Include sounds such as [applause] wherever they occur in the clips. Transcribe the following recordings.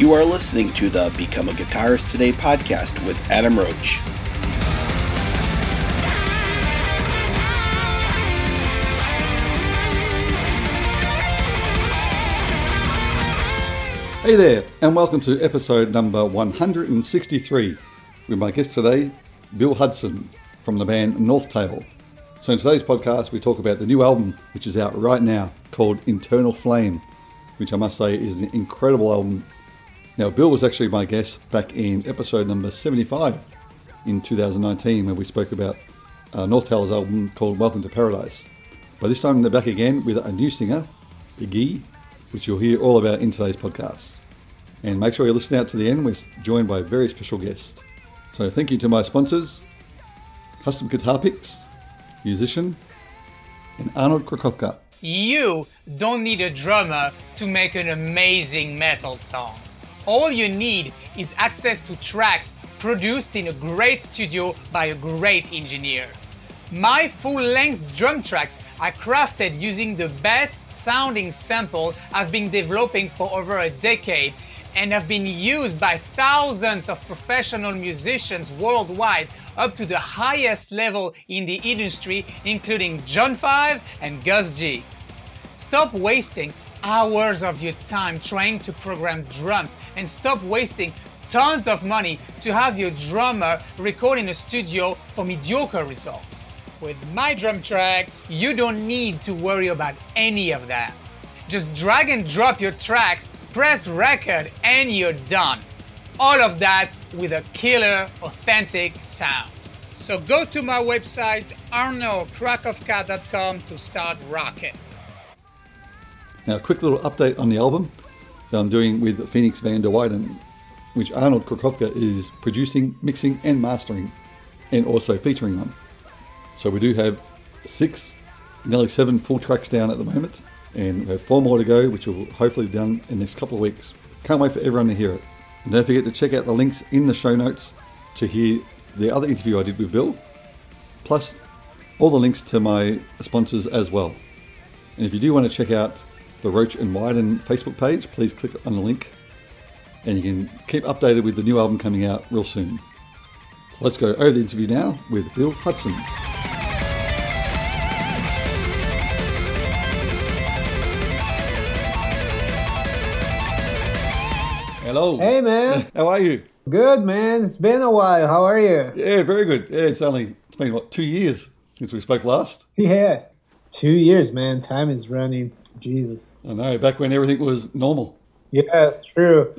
You are listening to the Become a Guitarist Today podcast with Adam Roach. Hey there, and welcome to episode number 163 with my guest today, Bill Hudson from the band Northtale. So, in today's podcast, we talk about the new album which is out right now called Eternal Flame, which I must say is an incredible album. Now, Bill was actually my guest back in episode number 75 in 2019 when we spoke about uh, Northtale's album called Welcome to Paradise. But this time they're back again with a new singer, Biggie, which you'll hear all about in today's podcast. And make sure you listen out to the end. We're joined by a very special guest. So thank you to my sponsors, Custom Guitar Picks, musician, and Arnaud Krakowka. You don't need a drummer to make an amazing metal song. All you need is access to tracks produced in a great studio by a great engineer. My full length drum tracks are crafted using the best sounding samples I've been developing for over a decade and have been used by thousands of professional musicians worldwide up to the highest level in the industry, including John 5 and Gus G. Stop wasting hours of your time trying to program drums and stop wasting tons of money to have your drummer record in a studio for mediocre results. With my drum tracks, you don't need to worry about any of that. Just drag and drop your tracks, press record, and you're done. All of that with a killer, authentic sound. So go to my website, arnaudkrakowka.com to start rocking. Now, a quick little update on the album that I'm doing with Phoenix Van der Weyden, which Arnaud Krakowka is producing, mixing, and mastering, and also featuring on. So we do have six, nearly seven full tracks down at the moment, and we have four more to go, which will hopefully be done in the next couple of weeks. Can't wait for everyone to hear it. And don't forget to check out the links in the show notes to hear the other interview I did with Bill, plus all the links to my sponsors as well. And if you do want to check out the Roach and Wyden Facebook page, please click on the link and you can keep updated with the new album coming out real soon. So let's go over the interview now with Bill Hudson. Hello. Hey, man. [laughs] How are you? Good, man. It's been a while. How are you? Yeah, very good. Yeah, it's only it's been what two years since we spoke last. Yeah. Two years, man. Time is running. Jesus. I know. Back when everything was normal. Yeah, it's true.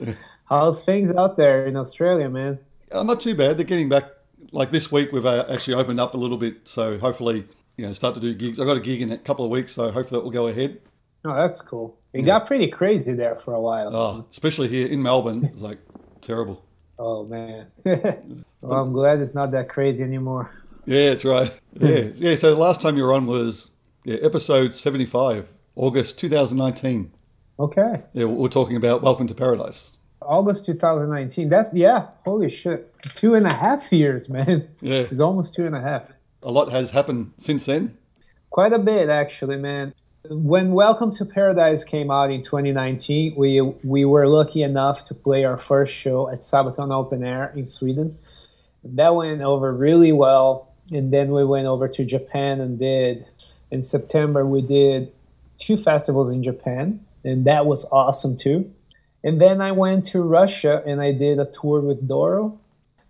How's things out there in Australia, man? Uh, not too bad. They're getting back. Like this week, we've uh, actually opened up a little bit, so hopefully, you know, start to do gigs. I've got a gig in a couple of weeks, so hopefully that will go ahead. Oh, that's cool. It got pretty crazy there for a while. Oh, especially here in Melbourne, it's like terrible. Oh man. [laughs] well, I'm glad it's not that crazy anymore. Yeah, that's right. Yeah, yeah. So the last time you were on was yeah, episode seventy-five, August two thousand nineteen. Okay. Yeah, we're talking about Welcome to Paradise. August 2019. That's yeah. Holy shit. Two and a half years, man. Yeah, It's almost two and a half. a lot has happened since then. Quite a bit, actually, man. When Welcome to Paradise came out in 2019, we we were lucky enough to play our first show at Sabaton Open Air in Sweden. That went over really well, and then we went over to Japan and did. In September, we did two festivals in Japan, and that was awesome too. And then I went to Russia and I did a tour with Doro.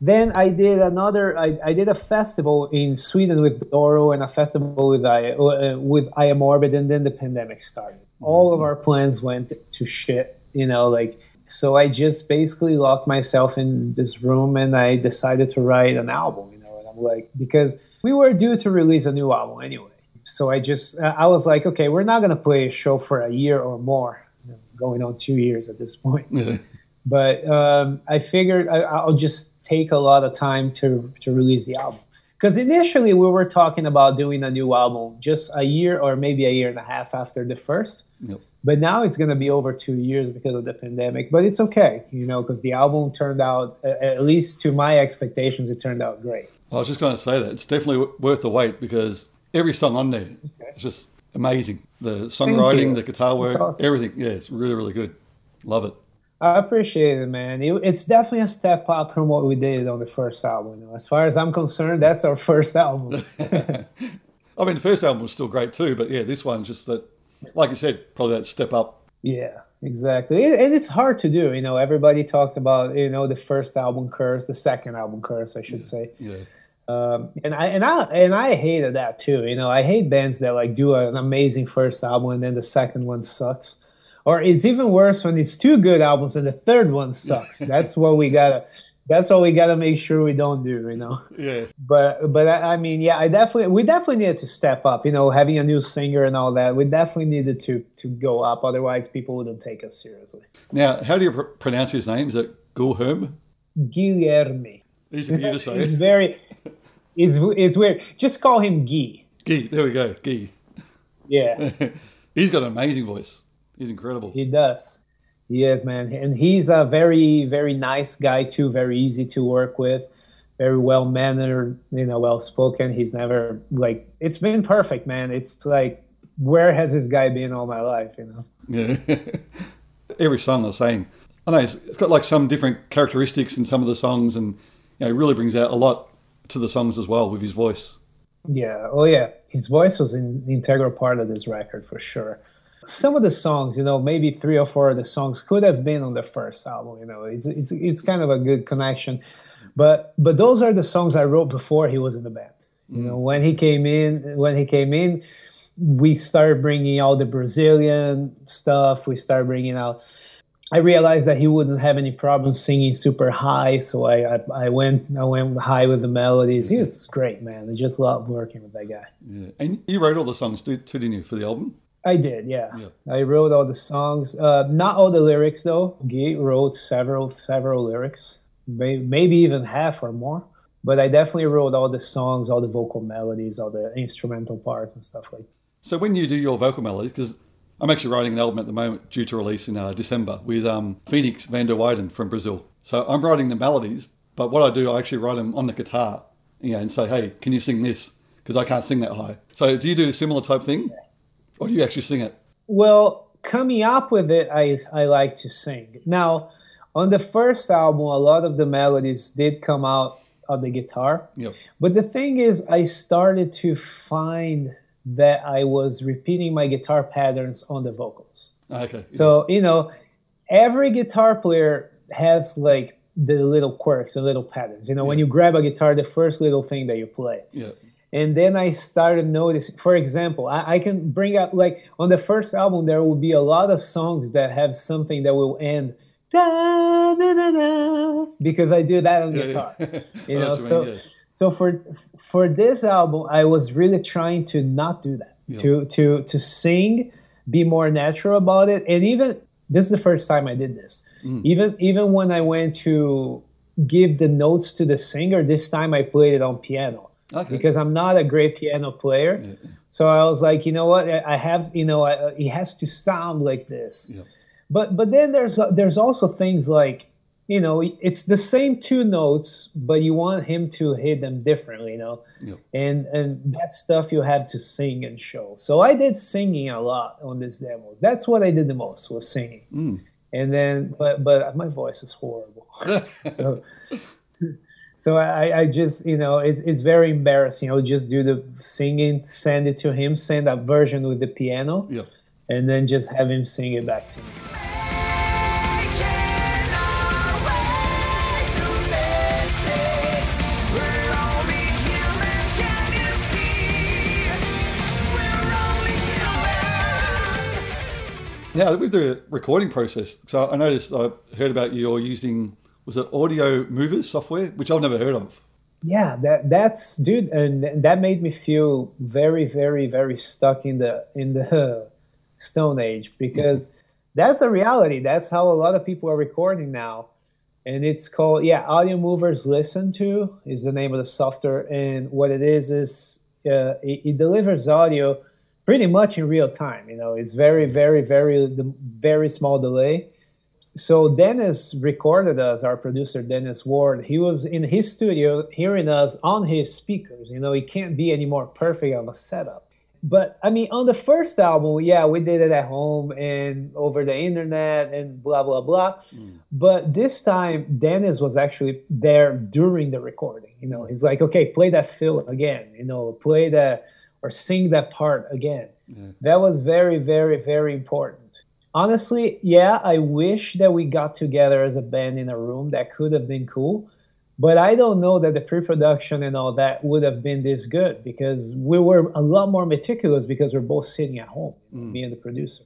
Then I did another. I, I did a festival in Sweden with Doro and a festival with I uh, with I Am Morbid, and then the pandemic started. All of our plans went to shit. You know, like so. I just basically locked myself in this room and I decided to write an album. You know, and I'm like because we were due to release a new album anyway. So I just I was like, okay, we're not gonna play a show for a year or more, going on two years at this point Yeah, but um, I figured I, I'll just take a lot of time to to release the album. Because initially we were talking about doing a new album just a year or maybe a year and a half after the first. Yep. But now it's going to be over two years because of the pandemic. But it's okay, you know, because the album turned out, at least to my expectations, it turned out great. I was just going to say that it's definitely w- worth the wait because every song on there, it's just amazing. The songwriting, the guitar work, awesome. everything. Yeah, it's really, really good. Love it. I appreciate it, man. It, it's definitely a step up from what we did on the first album. As far as I'm concerned, that's our [laughs] first album. [laughs] I mean, the first album was still great too, but yeah, this one just that, like you said, probably that step up. Yeah, exactly. And it's hard to do. You know, everybody talks about you know the first album curse, the second album curse, I should yeah. say. Yeah. Um, and I and I and I hated that too. You know, I hate bands that like do an amazing first album and then the second one sucks. Or it's even worse when it's two good albums and the third one sucks. [laughs] that's what we gotta. That's what we gotta make sure we don't do. You know. Yeah. But but I, I mean, yeah, I definitely we definitely needed to step up. You know, having a new singer and all that, we definitely needed to to go up. Otherwise, people wouldn't take us seriously. Now, how do you pr- pronounce his name? Is it Gulherm? Guilherme. Easy for you to [laughs] say. it's very. [laughs] It's it's weird. Just call him Gee. Guy. There we go. Gee. Yeah. [laughs] He's got an amazing voice. He's incredible. He does. He is, man. And he's a very, very nice guy, too. Very easy to work with. Very well mannered, you know, well spoken. He's never, like, it's been perfect, man. It's like, where has this guy been all my life, you know? Yeah. [laughs] Every song the same. I know it's got like some different characteristics in some of the songs and, you know, it really brings out a lot to the songs as well with his voice. Yeah. Oh, yeah. His voice was an integral part of this record for sure some of the songs, you know, maybe three or four of the songs could have been on the first album. You know, it's it's it's kind of a good connection, but but those are the songs I wrote before he was in the band. You know, mm. when he came in, when he came in, we started bringing all the Brazilian stuff. We started bringing out. I realized that he wouldn't have any problem singing super high, so I, I, I went I went high with the melodies. He was great, man. I just love working with that guy. Yeah, and you wrote all the songs too, didn't you, for the album? I did, yeah. Yeah. I wrote all the songs. Uh, not all the lyrics though. Guy wrote several several lyrics, maybe even half or more. But I definitely wrote all the songs, all the vocal melodies, all the instrumental parts and stuff like. So when you do your vocal melodies, because I'm actually writing an album at the moment due to release in uh, December with um, Phoenix van der Weyden from Brazil. So I'm writing the melodies, but what I do, I actually write them on the guitar, you know, and say, hey, can you sing this? Because I can't sing that high. So do you do a similar type thing? Or do you actually sing it? Well, coming up with it, I I like to sing. Now, on the first album, a lot of the melodies did come out of the guitar. Yep. But the thing is, I started to find that I was repeating my guitar patterns on the vocals. Okay. So, you know, every guitar player has like the little quirks, and little patterns. You know, when you grab a guitar, the first little thing that you play. Yeah. And then I started noticing, for example, I, I can bring up like on the first album, there will be a lot of songs that have something that will end da, da, da, da, because I do that on Yeah, guitar. [laughs] yeah. You know, so mean, yeah. So for for this album, I was really trying to not do that, to to to sing, be more natural about it, and even this is the first time I did this. Mm. Even even when I went to give the notes to the singer, this time I played it on piano Okay. because I'm not a great piano player. So I was like, you know what? I I have, you know, I, it has to sound like this. Yeah. But but then there's there's also things like, you know, it's the same two notes, but you want him to hit them differently, you know. And and that stuff you have to sing and show. So I did singing a lot on this demos. That's what I did the most was singing. Mm. And then but but my voice is horrible. [laughs] so so I, I just you know it's, it's very embarrassing i'll just do the singing send it to him send a version with the piano Yeah. and then just have him sing it back to me Now, with the recording process, so I noticed I heard about you all using was it Audio Movers software, which I've never heard of. yeah that that's dude and that made me feel very very very stuck in the in the [laughs] stone age because [laughs] that's a reality. That's how a lot of people are recording now. And it's called yeah audio movers listen to is the name of the software. And what it is is uh, it, it delivers audio pretty much in real time you know it's very very very the very small delay so Dennis recorded us, our producer Dennis Ward. He was in his studio hearing us on his speakers. You know, it can't be any more perfect of a setup. but I mean, on the first album, yeah, we did it at home and over the internet and blah blah blah. Mm. But this time, Dennis was actually there during the recording. You know, he's like, okay, play that fill again. You know, play that or sing that part again. Yeah. That was very, very, very important. Honestly, yeah, I wish that we got together as a band in a room. That could have been cool. But I don't know that the pre-production and all that would have been this good because we were a lot more meticulous because we're both sitting at home, mm. me and the producer.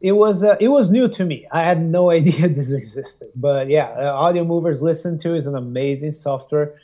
It was uh, it was new to me. I had no [laughs] idea this existed. But yeah, uh, Audio Movers Listen to is an amazing software,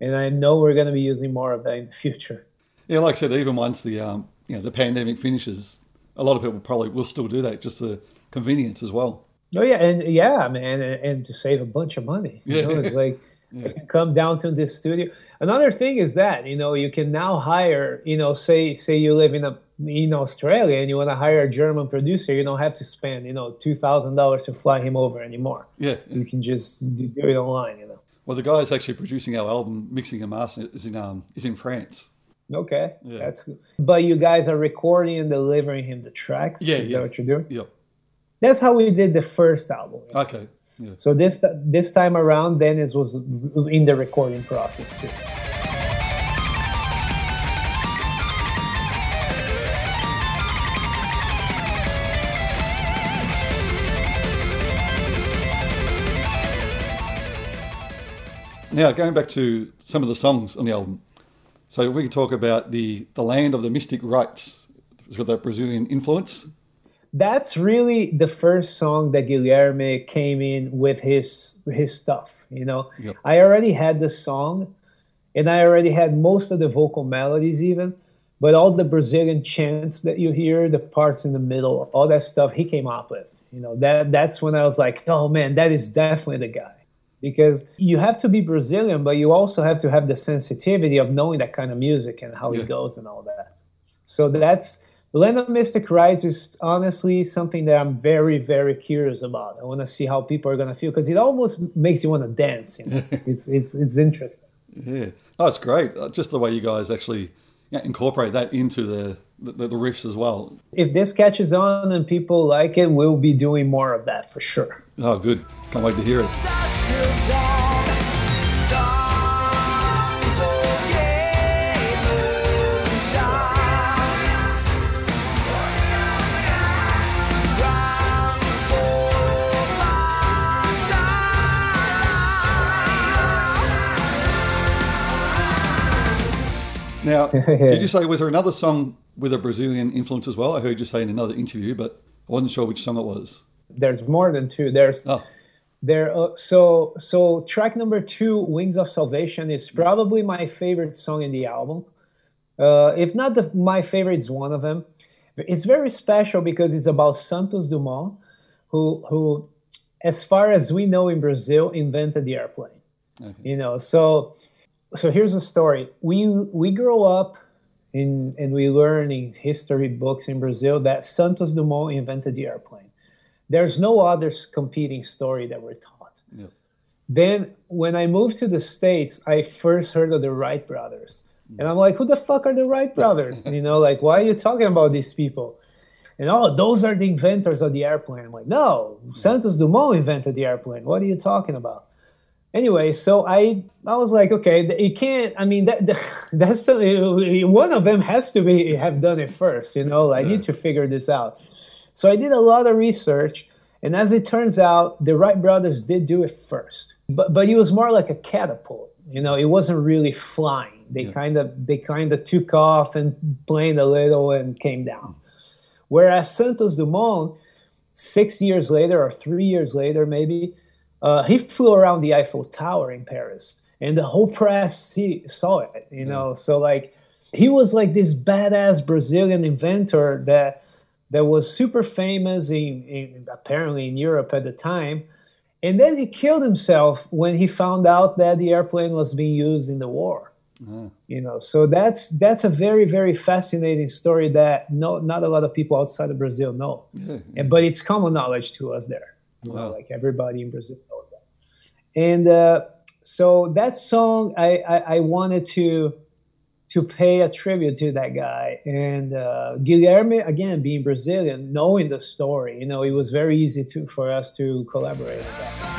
and I know we're going to be using more of that in the future. Yeah, like I said, even once the um, you know the pandemic finishes, a lot of people probably will still do that, just the convenience as well. Oh yeah, and yeah, man, and, and to save a bunch of money. You yeah, know, it's like [laughs] yeah. come down to this studio. Another thing is that you know you can now hire. You know, say say you live in a in Australia and you want to hire a German producer, you don't have to spend you know two thousand dollars to fly him over anymore. Yeah, you can just do it online. You know. Well, the guy that's actually producing our album, mixing and mastering, is in um is in France. Okay, yeah. that's good. But you guys are recording and delivering him the tracks. Yeah, is yeah. that what you're doing? Yep. That's how we did the first album. Okay. Yeah. So this this time around, Dennis was in the recording process too. Now, going back to some of the songs on the album, so we can talk about the the land of the mystic rites. It's got that Brazilian influence. That's really the first song that Guilherme came in with his his stuff. You know, yep. I already had the song, and I already had most of the vocal melodies even, but all the Brazilian chants that you hear, the parts in the middle, all that stuff he came up with. You know, that that's when I was like, oh man, that is definitely the guy because you have to be Brazilian, but you also have to have the sensitivity of knowing that kind of music and how yeah. it goes and all that. So that's Land of Mystic Rites is honestly something that I'm very, very curious about. I want to see how people are gonna feel because it almost makes you want to dance. You know? [laughs] it's it's it's interesting. Yeah, oh, it's great. Uh, just the way you guys actually incorporate that into the, the, the riffs as well. If this catches on and people like it, we'll be doing more of that for sure. Oh, good! Can't wait to hear it. Now, [laughs] did you say was there another song with a Brazilian influence as well? I heard you say in another interview, but I wasn't sure which song it was. There's more than two. There's oh. There. Uh, so so track number two, "Wings of Salvation," is probably my favorite song in the album. Uh, if not the, my favorite, it's one of them. It's very special because it's about Santos Dumont, who who, as far as we know in Brazil, invented the airplane. Okay. You know, so so here's a story. We we grow up in and we learn in history books in Brazil that Santos Dumont invented the airplane. There's no other competing story that we're taught. Yep. Then when I moved to the States, I first heard of the Wright brothers. Mm. And I'm like, who the fuck are the Wright [laughs] brothers? you know, like why are you talking about these people? And oh, those are the inventors of the airplane. I'm like, no, mm. Santos Dumont invented the airplane. What are you talking about? anyway, so I I was like, okay, it can't. I mean, that, [laughs] that's uh, one of them has to be have done it first. You know, I need to figure this out. So I did a lot of research, and as it turns out, the Wright brothers did do it first, but but it was more like a catapult. You know, it wasn't really flying. They kind of they kind of took off and planed a little and came down. Whereas Santos Dumont, six years later or three years later, maybe uh, he flew around the Eiffel Tower in Paris, and the whole press see, saw it. You know, so like he was like this badass Brazilian inventor that that was super famous in, in apparently in Europe at the time. And then he killed himself when he found out that the airplane was being used in the war. Uh-huh. You know, so that's that's a very very fascinating story that no not a lot of people outside of Brazil know, yeah, yeah. but it's common knowledge to us there. You wow. know, like everybody in Brazil knows that. And uh, so that song, I, I, I wanted to to pay a tribute to that guy. And uh, Guilherme, again, being Brazilian, knowing the story, you know, it was very easy to for us to collaborate on that.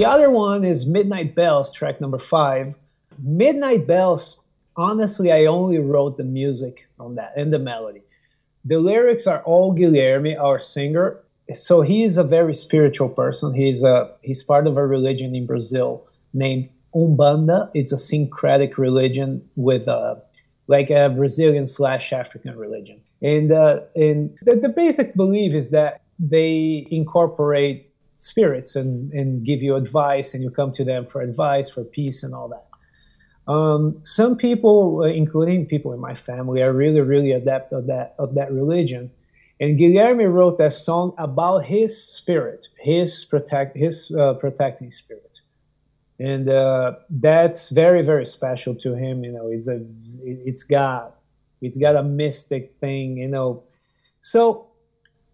The other one is Midnight Bells, track number five. Midnight Bells, honestly, I only wrote the music on that and the melody. The lyrics are all Guilherme, our singer. So he is a very spiritual person. He's a he's part of a religion in Brazil named Umbanda. It's a syncretic religion with a like a Brazilian slash African religion. And uh, and the, the basic belief is that they incorporate spirits and, and give you advice and you come to them for advice for peace and all that. Um, some people including people in my family are really really adept of that of that religion. And Guilherme wrote that song about his spirit his protect his uh, protecting spirit. And uh, that's very very special to him you know it's a it's got it's got a mystic thing you know. So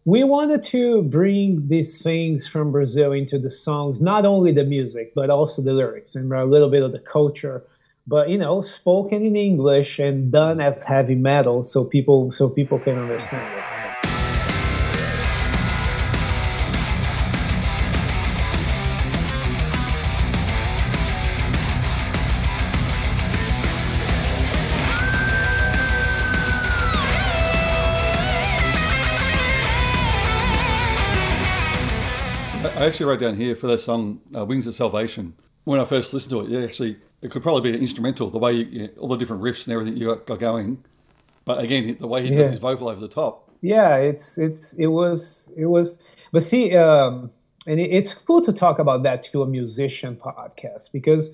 we wanted to bring these things from Brazil into the songs, not only the music, but also the lyrics and a little bit of the culture. But you know, spoken in English and done as heavy metal, so people so people can understand it. I actually wrote down here for that song uh, "Wings of Salvation." When I first listened to it, yeah, actually, it could probably be an instrumental. The way you, you all the different riffs and everything you got, got going, but again, the way he Yeah. does his vocal over the top. yeah it's it's it was it was but see um and it, it's cool to talk about that to a musician podcast because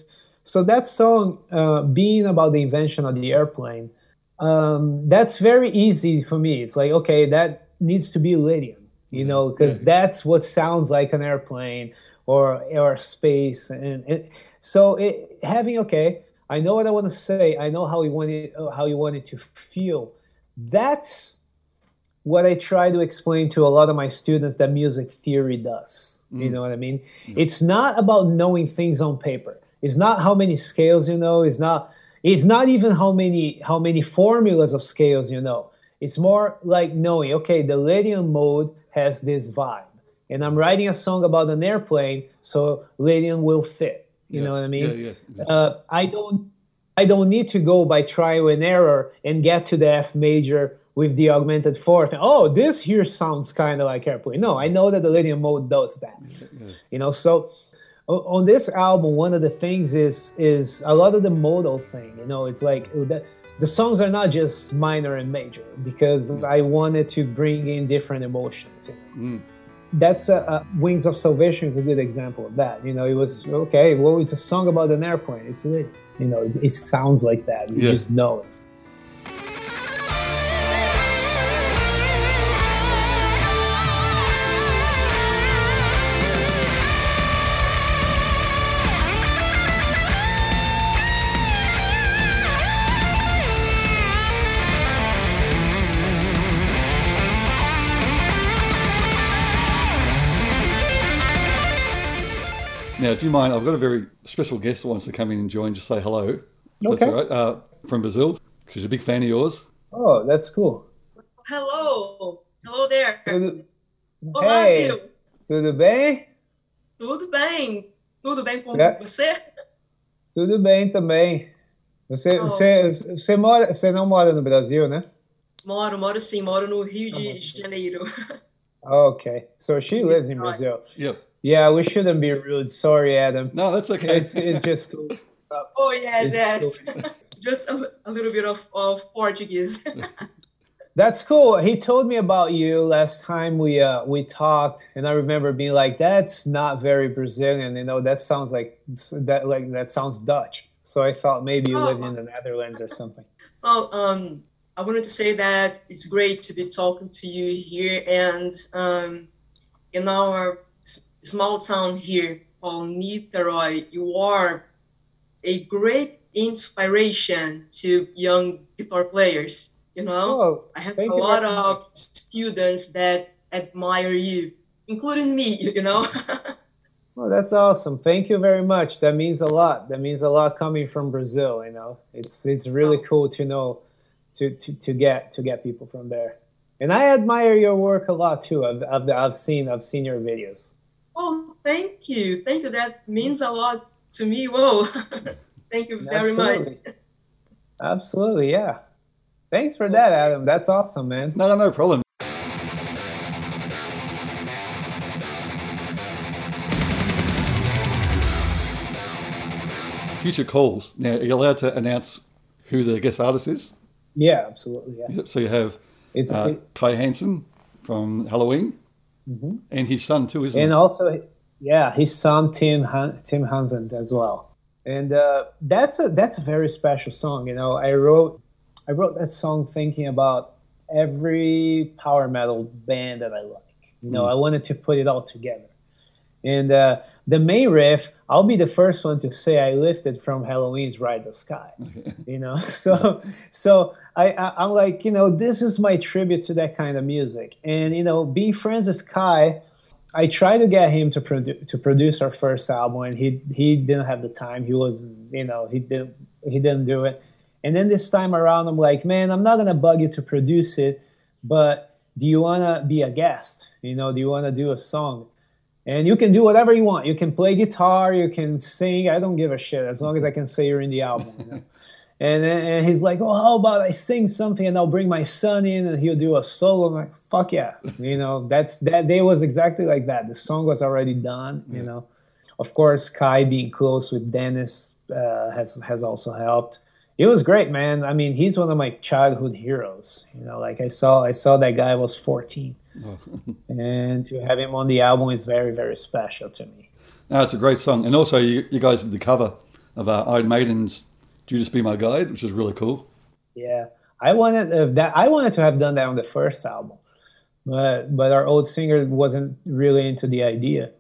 so that song uh being about the invention of the airplane um that's very easy for me it's like okay that needs to be Lydian you know because that's what sounds like an airplane or or space and, and so it having okay i know what i want to say i know how you want it how you want it to feel that's what I try to explain to a lot of my students that music theory does. You mm. know what I mean? It's not about knowing things on paper. It's not how many scales you know. It's not. It's not even how many how many formulas of scales you know. It's more like knowing. Okay, the Lydian mode has this vibe, and I'm writing a song about an airplane, so Lydian will fit. You Yeah, know what I mean? yeah, yeah. Uh, I don't. I don't need to go by trial and error and get to the F major with the augmented fourth. Oh, this here sounds kind of like airplane. No, I know that the Lydian mode does that. You know, so on this album, one of the things is is a lot of the modal thing. You know, it's like the, songs are not just minor and major because I wanted to bring in different emotions. You know? That's uh, uh, Wings of Salvation is a good example of that. You know, it was okay. Well, it's a song about an airplane. It's. You know, it, it sounds like that. You Yeah. just know it. Now, do you mind? I've got a very special guest that wants to come in and join. Just say hello. if That's Okay. all right. Uh, from Brazil. She's a big fan of yours. Oh, that's cool. Hello, hello there. Tudo, Olá, hey, Bill. tudo bem? Tudo bem? Tudo bem com É. você? Tudo bem também. Você, Oh. você, você, mora, você não mora no Brasil, né? Moro, moro sim, moro no Rio de. Janeiro. Okay, so she lives in Brazil. Yep. Yeah, we shouldn't be rude. Sorry, Adam. No, that's okay. It's, it's just cool. [laughs] Oh, yes, It's yes. [laughs] Just a, a little bit of, of Portuguese. [laughs] That's cool. He told me about you last time we uh, we talked, and I remember being like, "That's not very Brazilian." You know, that sounds like that like that sounds Dutch. So I thought maybe you live in the Netherlands or something. Well, um, I wanted to say that it's great to be talking to you here and um, in our s- small town here called Niterói, you are a great inspiration to young guitar players. You know, Oh, I have a lot of students that admire you, including me. [laughs] You know. Well, [laughs] oh, that's awesome. Thank you very much. That means a lot. That means a lot coming from Brazil. You know, it's it's really Oh. cool to know, to, to, to get to get people from there. And I admire your work a lot too. I've, I've, I've seen I've seen your videos. Oh, thank you, thank you. That means a lot to me. Whoa, [laughs] thank you very much. Absolutely. Absolutely, yeah. Thanks for that, Adam. That's awesome, man. No, no problem. Future calls. Now, are you allowed to announce who the guest artist is? Yeah, absolutely. Yeah, So you have it's uh, it- Kai Hansen from Helloween and his son too, isn't and it? also yeah, his son Tim Han- Tim Hansen as well. And uh, that's a that's a very special song. You know, I wrote I wrote that song thinking about every power metal band that I like. You know, I wanted to put it all together. And uh, the main riff, I'll be the first one to say I lifted from Helloween's "Ride the Sky." [laughs] you know, [laughs] so so I, I I'm like, you know, this is my tribute to that kind of music. And you know, being friends with Kai, I tried to get him to produce to produce our first album, and he he didn't have the time. He was, you know, he didn't he didn't do it. And then this time around, I'm like, man, I'm not gonna bug you to produce it, but do you wanna be a guest? You know, do you wanna do a song? And you can do whatever you want. You can play guitar, you can sing. I don't give a shit as long as I can say you're in the album. You know? [laughs] and, and he's like, well, how about I sing something and I'll bring my son in and he'll do a solo. I'm like, fuck yeah. [laughs] You know, that's that day was exactly like that. The song was already done, you know. Of course, Kai being close with Dennis uh, has has also helped. It was great, man. I mean, he's one of my childhood heroes. You know, like I saw I saw that guy was 14 [laughs] and to have him on the album is very very special to me. No, it's a great song. And also, you, you guys did the cover of uh, Iron Maiden's Judas Be My Guide, which is really cool. yeah. I wanted uh, that i wanted to have done that on the first album. But but our old singer wasn't really into the idea.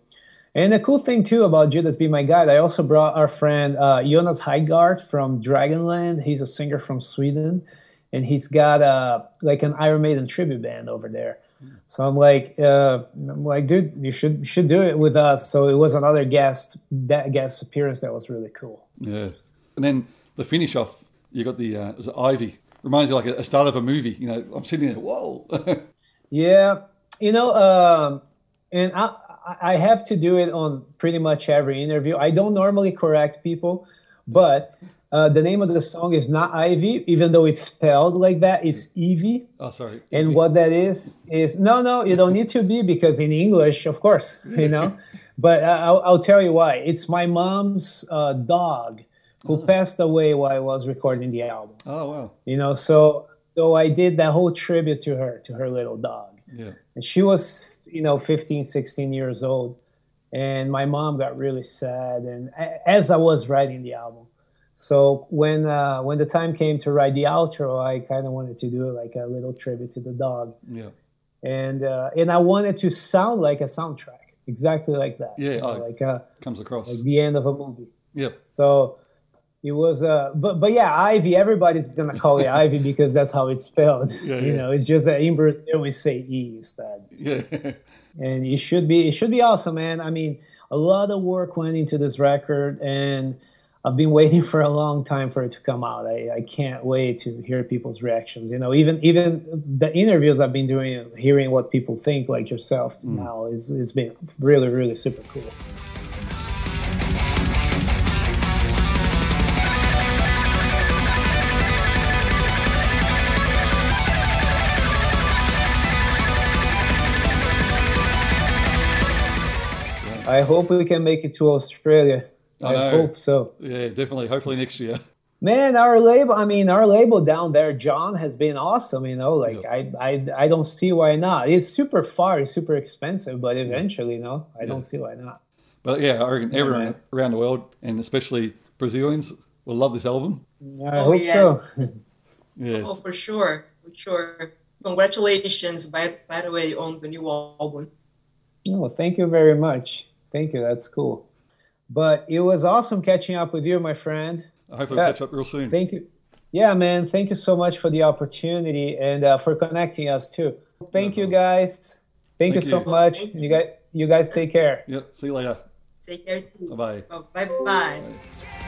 And the cool thing too about judas be my guide i also brought our friend uh, jonas Heidgert from dragonland. He's a singer from sweden. And he's got uh, like an iron maiden tribute band over there so i'm like uh, i'm like dude you should you should do it with us so it was another guest that guest appearance that was really cool Yeah. And then the finish off, you got the uh, was it Ivy. Reminds you like a, a start of a movie. You know, I'm sitting there, whoa. [laughs] Yeah, you know, um, and I, I have to do it on pretty much every interview. I don't normally correct people, but uh, the name of the song is not Ivy, even though it's spelled like that. It's Evie. oh, sorry. And what that is is no, no, you don't need to be because in English, of course, you know. [laughs] but I'll, I'll tell you why. It's my mom's uh, dog who passed away while I was recording the album. Oh, wow. You know, so so I did that whole tribute to her, to her little dog Yeah. and she was you know 15 16 years old and my mom got really sad and as i was writing the album so when uh, when the time came to write the outro i kind of wanted to do like a little tribute to the dog Yeah. and uh, and i wanted to sound like a soundtrack exactly like that Yeah, you know, oh. like uh, Comes across. like the end of a movie Yeah. so it was uh but but yeah ivy everybody's gonna call it ivy [laughs] because that's how it's spelled Yeah, you yeah. know it's just that in brazil we say e instead Yeah. [laughs] and it should be it should be awesome man i mean a lot of work went into this record and i've been [laughs] waiting for a long time for it to come out. I, I can't wait to hear people's reactions you know even even the interviews i've been doing hearing what people think like yourself mm. now is it's been really really super cool. I hope we can make it to Australia. I I, know. hope so. Yeah, definitely. Hopefully next year. [laughs] Man, our label, I mean, our label down there, John, has been awesome, you know, like I, I I don't see why not. It's super far, it's super expensive, but eventually, you know, I don't see why not. But yeah, I reckon everyone man. around the world, and especially Brazilians, will love this album. I Oh, hope yeah. so. [laughs] Yeah. Oh, for sure, for sure. Congratulations, by, by the way, on the new album. No, thank you very much. Thank you. That's cool. But it was awesome catching up with you, my friend. I hope we'll Yeah. catch up real soon. Thank you. Yeah, man. Thank you so much for the opportunity and uh, for connecting us too. Thank you, guys. Thank, Thank you so you. much. You guys, you guys take care. yeah, see you later. Take care. Bye bye. Bye bye. Bye.